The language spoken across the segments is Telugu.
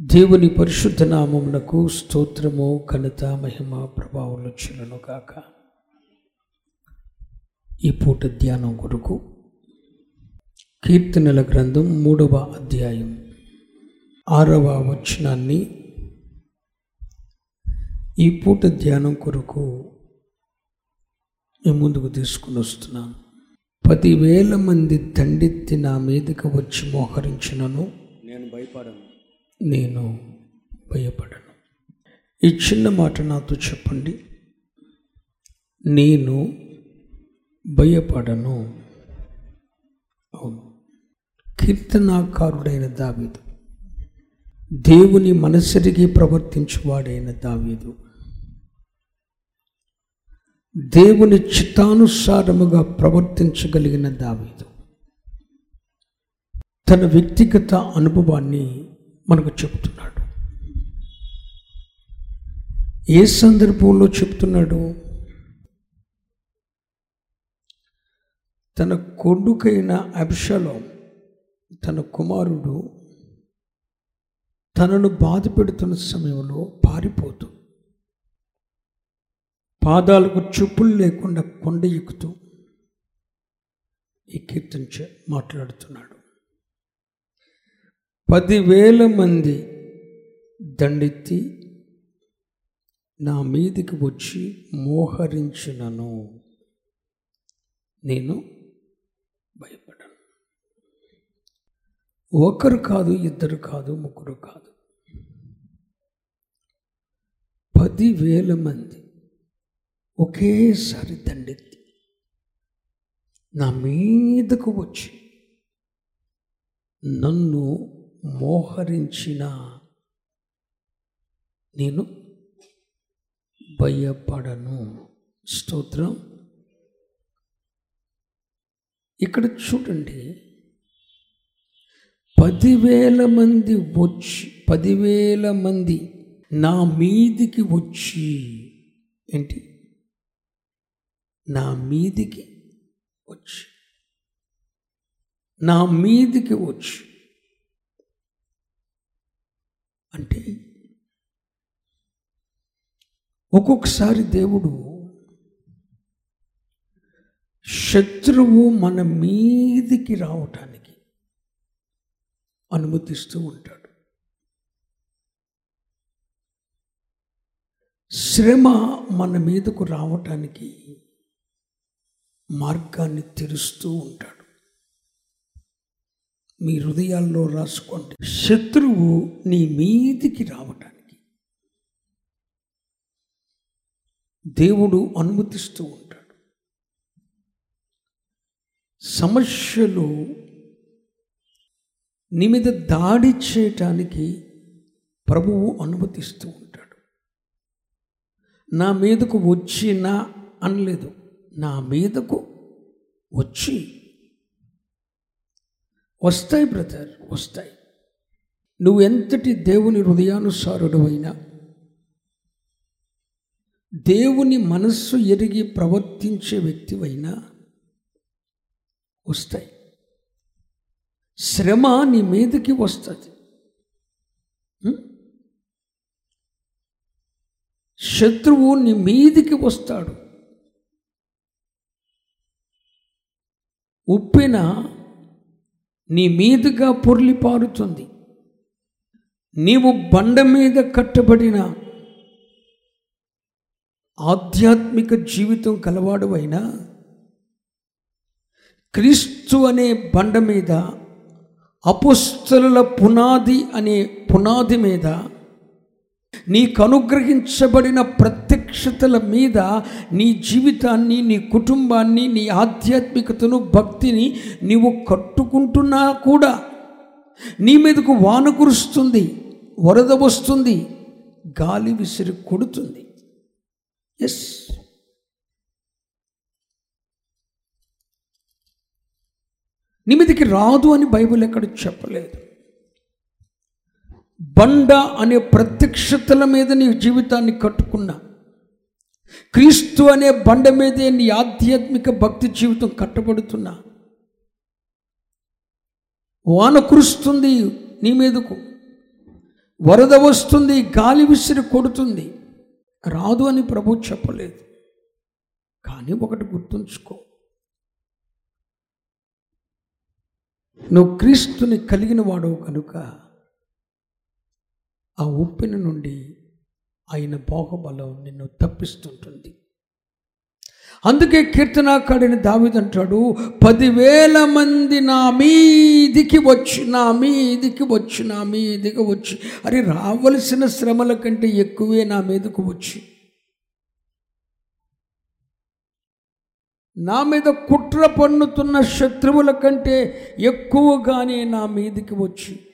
దేవుని పరిశుద్ధ నామమునకు స్తోత్రము ఘనత మహిమ ప్రభావములు చెల్లును కాక ఈ పూట ధ్యానం కొరకు కీర్తనల గ్రంథం మూడవ అధ్యాయం ఆరవ వచనాన్ని ఈ పూట ధ్యానం కొరకు నేను ముందుకు తీసుకుని వస్తున్నాను. పదివేల మంది దండెత్తి నా మీదకి వచ్చి మోహరించినను. నేను భయపడను. నేను భయపడను. ఈ చిన్న మాట నాతో చెప్పండి. నేను భయపడను. అవును. కీర్తనాకారుడైన దావీదు దేవుని మనసరిగి ప్రవర్తించువాడైన దావీదు దేవుని చిత్తానుసారముగా ప్రవర్తించగలిగిన దావీదు తన వ్యక్తిగత అనుభవాన్ని మనకు చెప్తున్నాడు. ఏ సందర్భంలో చెప్తున్నాడు? తన కొడుకైన అభిషలం తన కుమారుడు తనను బాధ పెడుతున్న సమయంలో పారిపోతూ పాదాలకు చెప్పులు లేకుండా కొండ ఎక్కుతూ ఈ కీర్తన మాట్లాడుతున్నాడు. పదివేల మంది దండెత్తి నా మీదికి వచ్చి మోహరించినను. నేను భయపడను. ఒకరు కాదు ఇద్దరు కాదు ముగ్గురు కాదు. పదివేల మంది ఒకేసారి దండెత్తి నా మీదకు వచ్చి నన్ను మోహరించిన నేను భయపడను. స్తోత్రం. ఇక్కడ చూడండి. పదివేల మంది వచ్చి పదివేల మంది నా మీదికి వచ్చి ఏంటి? నా మీదికి వచ్చి నా మీదికి వచ్చి అంటే ఒక్కొక్కసారి దేవుడు శత్రువు మన మీదికి రావటానికి అనుమతిస్తూ ఉంటాడు. శ్రమ మన మీదకు రావటానికి మార్గాన్ని తెరుస్తూ ఉంటాడు. మీ హృదయాల్లో రాసుకోండి. శత్రువు నీ మీదికి రావటానికి. దేవుడు అనుమతిస్తూ ఉంటాడు. సమస్యలు నీ మీద దాడి చేయటానికి ప్రభువు అనుమతిస్తూ ఉంటాడు. నా మీదకు వచ్చినా అనలేదు. నా మీదకు వచ్చి వస్తాయి బ్రదర్ వస్తాయి. నువ్వు ఎంతటి దేవుని హృదయానుసారుడు అయినా దేవుని మనస్సు ఎరిగి ప్రవర్తించే వ్యక్తివైనా వస్తాయి. శ్రమ నీ మీదకి వస్తుంది. శత్రువు నీ మీదికి వస్తాడు. ఉప్పిన నీ మీదుగా పొర్లిపారుతుంది నీవు బండ మీద కట్టబడిన ఆధ్యాత్మిక జీవితం కలవాడువైనా క్రీస్తు అనే బండ మీద అపుస్తల పునాది అనే పునాది మీద నీకు అనుగ్రహించబడిన ప్రతి ప్రత్యక్షతల మీద నీ జీవితాన్ని నీ కుటుంబాన్ని నీ ఆధ్యాత్మికతను భక్తిని నీవు కట్టుకుంటున్నా కూడా నీ మీదకు వాన కురుస్తుంది వరద వస్తుంది గాలి విసిరి కొడుతుంది. ఎస్ నీ మీదకి రాదు అని బైబిల్ ఎక్కడ చెప్పలేదు. బండ అనే ప్రత్యక్షతల మీద నీ జీవితాన్ని కట్టుకున్నా క్రీస్తు అనే బండ మీదే నీ ఆధ్యాత్మిక భక్తి జీవితం కట్టబడుతున్నా. వాన కురుస్తుంది నీ మీదకు. వరద వస్తుంది గాలి విసిరి కొడుతుంది. రాదు అని ప్రభు చెప్పలేదు. కానీ ఒకటి గుర్తుంచుకో. నువ్వు క్రీస్తుని కలిగిన వాడవు కనుక ఆ ఉప్పిన నుండి ఆయన బాహుబలం నిన్ను తప్పిస్తుంటుంది. అందుకే కీర్తనాకాడిని దావిదంటాడు పదివేల మంది నా మీదికి వచ్చి నా మీదికి వచ్చి నా మీదికి వచ్చి అరే రావలసిన శ్రమల కంటే ఎక్కువే నా మీదకు వచ్చి. నా మీద కుట్ర పన్నుతున్న శత్రువుల కంటే ఎక్కువగానే నా మీదికి వచ్చి.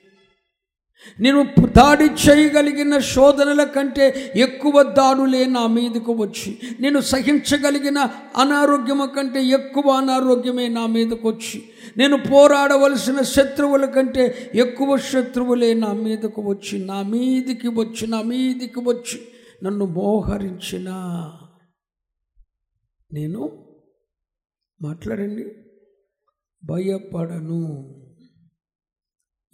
నేను దాడి చేయగలిగిన శోధనల కంటే ఎక్కువ దాడులే నా మీదకు వచ్చి. నేను సహించగలిగిన అనారోగ్యము కంటే ఎక్కువ అనారోగ్యమే నా మీదకు వచ్చి. నేను పోరాడవలసిన శత్రువుల కంటే ఎక్కువ శత్రువులే నా మీదకు వచ్చి. నా మీదికి వచ్చి నా మీదికి వచ్చి నన్ను మోహరించిన. నేను మాట్లాడండి. భయపడను.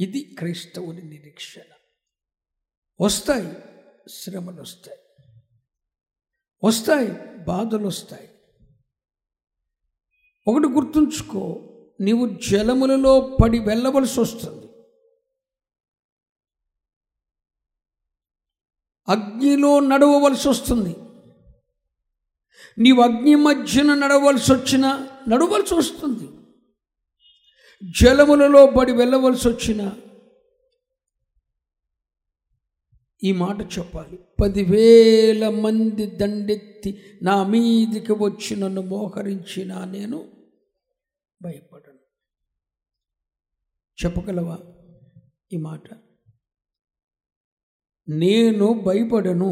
ఇది క్రైస్తవుని నిరీక్షణ. వస్తాయి శ్రమలు వస్తాయి వస్తాయి బాధలు వస్తాయి ఒకటి గుర్తుంచుకో నీవు జలములలో పడి వెళ్ళవలసి వస్తుంది అగ్నిలో నడవవలసి వస్తుంది నీవు అగ్ని మధ్యన నడవలసి వచ్చినా నడవలసి వస్తుంది జలములలో పడి వెళ్ళవలసి వచ్చిన ఈ మాట చెప్పాలి. పదివేల మంది దండెత్తి నా మీదికి వచ్చి నన్ను మోహరించిన నేను భయపడను. చెప్పగలవా ఈ మాట? నేను భయపడను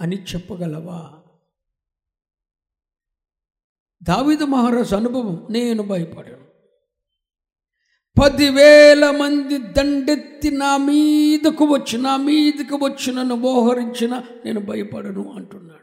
అని చెప్పగలవా? దావిద మహారాజు అనుభవం నేను భయపడను. పదివేల మంది దండెత్తి నా మీదకు వచ్చి నా మీదకు వచ్చి నన్ను మోహరించిన నేను భయపడను అంటున్నాడు.